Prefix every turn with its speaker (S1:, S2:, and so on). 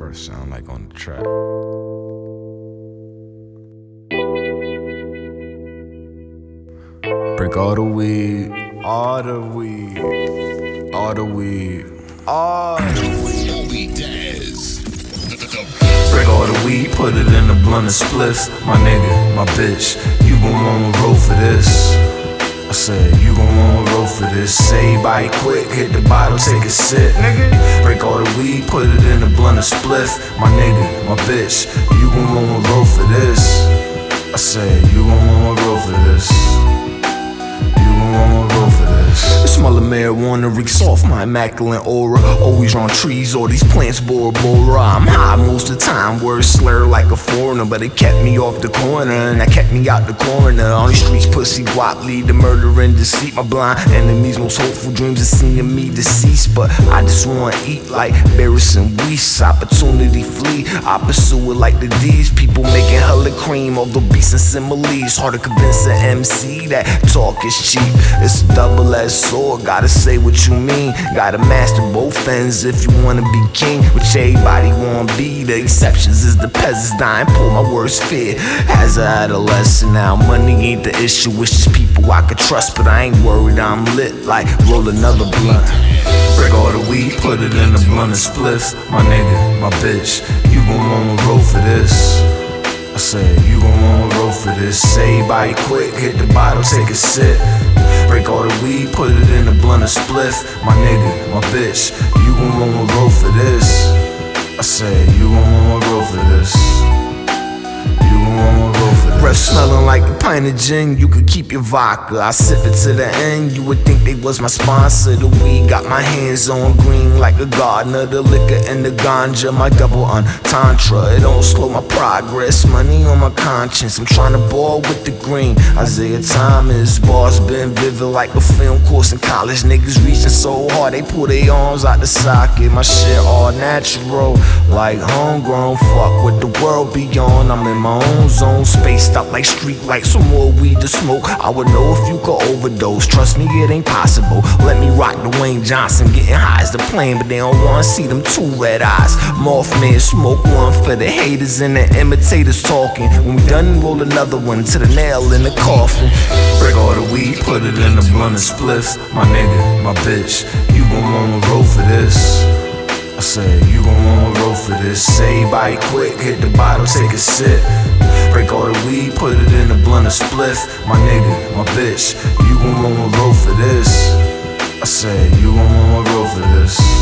S1: rapper sound like on the track. Break all the weed, all the weed, all the weed, all the weed. Break all the weed, put it in the blunt and split. My nigga, my bitch, you gon' on the road for this. I said, you gon' wanna roll for this. Say bite quick, hit the bottle, take a sip. Nigga, break all the weed, put it in the blunt and spliff. My nigga, my bitch, you gon' wanna roll for this. I said, you gon' wanna roll for this. Marijuana reeks off my immaculate aura. Always on trees, all these plants Bora Bora. I'm high most of the time, words slur like a foreigner, but it kept me off the corner and that kept me out the corner. On the streets, pussy guap lead to murder and deceit. My blind enemies' most hopeful dreams of seeing me deceased, but I just wanna eat like Barris and Weiss. Opportunity flee, I pursue it like the D's. People making hella cream of the beats and similes. Hard to convince an MC that talk is cheap. It's a double-edged sword, gotta say what you mean. Gotta master both ends if you wanna be king, which everybody wanna be. The exceptions is the peasants dying, pull my worst fear. As an adolescent now, money ain't the issue. It's just people I could trust, but I ain't worried. I'm lit like roll another blunt. Break all the weed, put it in the blunt and spliff. My nigga, my bitch, you gon' wanna roll for this. I said, you gon' wanna roll for this. Say bite quick, hit the bottle, take a sip. Break spliff. My nigga, my bitch, you gon' wanna roll for this. I said, you gon' wanna roll for this. Breath smelling like a pint of gin, you could keep your vodka. I sip it to the end, you would think they was my sponsor. The weed got my hands on green like a gardener. The liquor and the ganja, my double entendre. It don't slow my progress, money on my conscience. I'm trying to ball with the green. Isaiah Thomas, bars been vivid like a film course in college. Niggas reaching so hard, they pull their arms out the socket. My shit all natural, like homegrown. Fuck what the world beyond. I'm in my own zone, spaced out like street lights. Some more weed to smoke. I would know if you could overdose. Trust me, it ain't possible. Let me rock the Johnson, getting high as the plane, but they don't wanna see them two red eyes. Mothman, smoke one for the haters and the imitators talking. When we done, roll another one to the nail in the coffin. Break all the weed, put it in the blunt and spliff. My nigga, my bitch, you gon' wanna roll for this. I said, you gon' wanna roll for this. Say bite quick, hit the bottle, take a sip. Break all the weed, put it in the blunt and spliff. My nigga, my bitch, you gon' wanna roll for this. I said, you gon' wanna roll for this.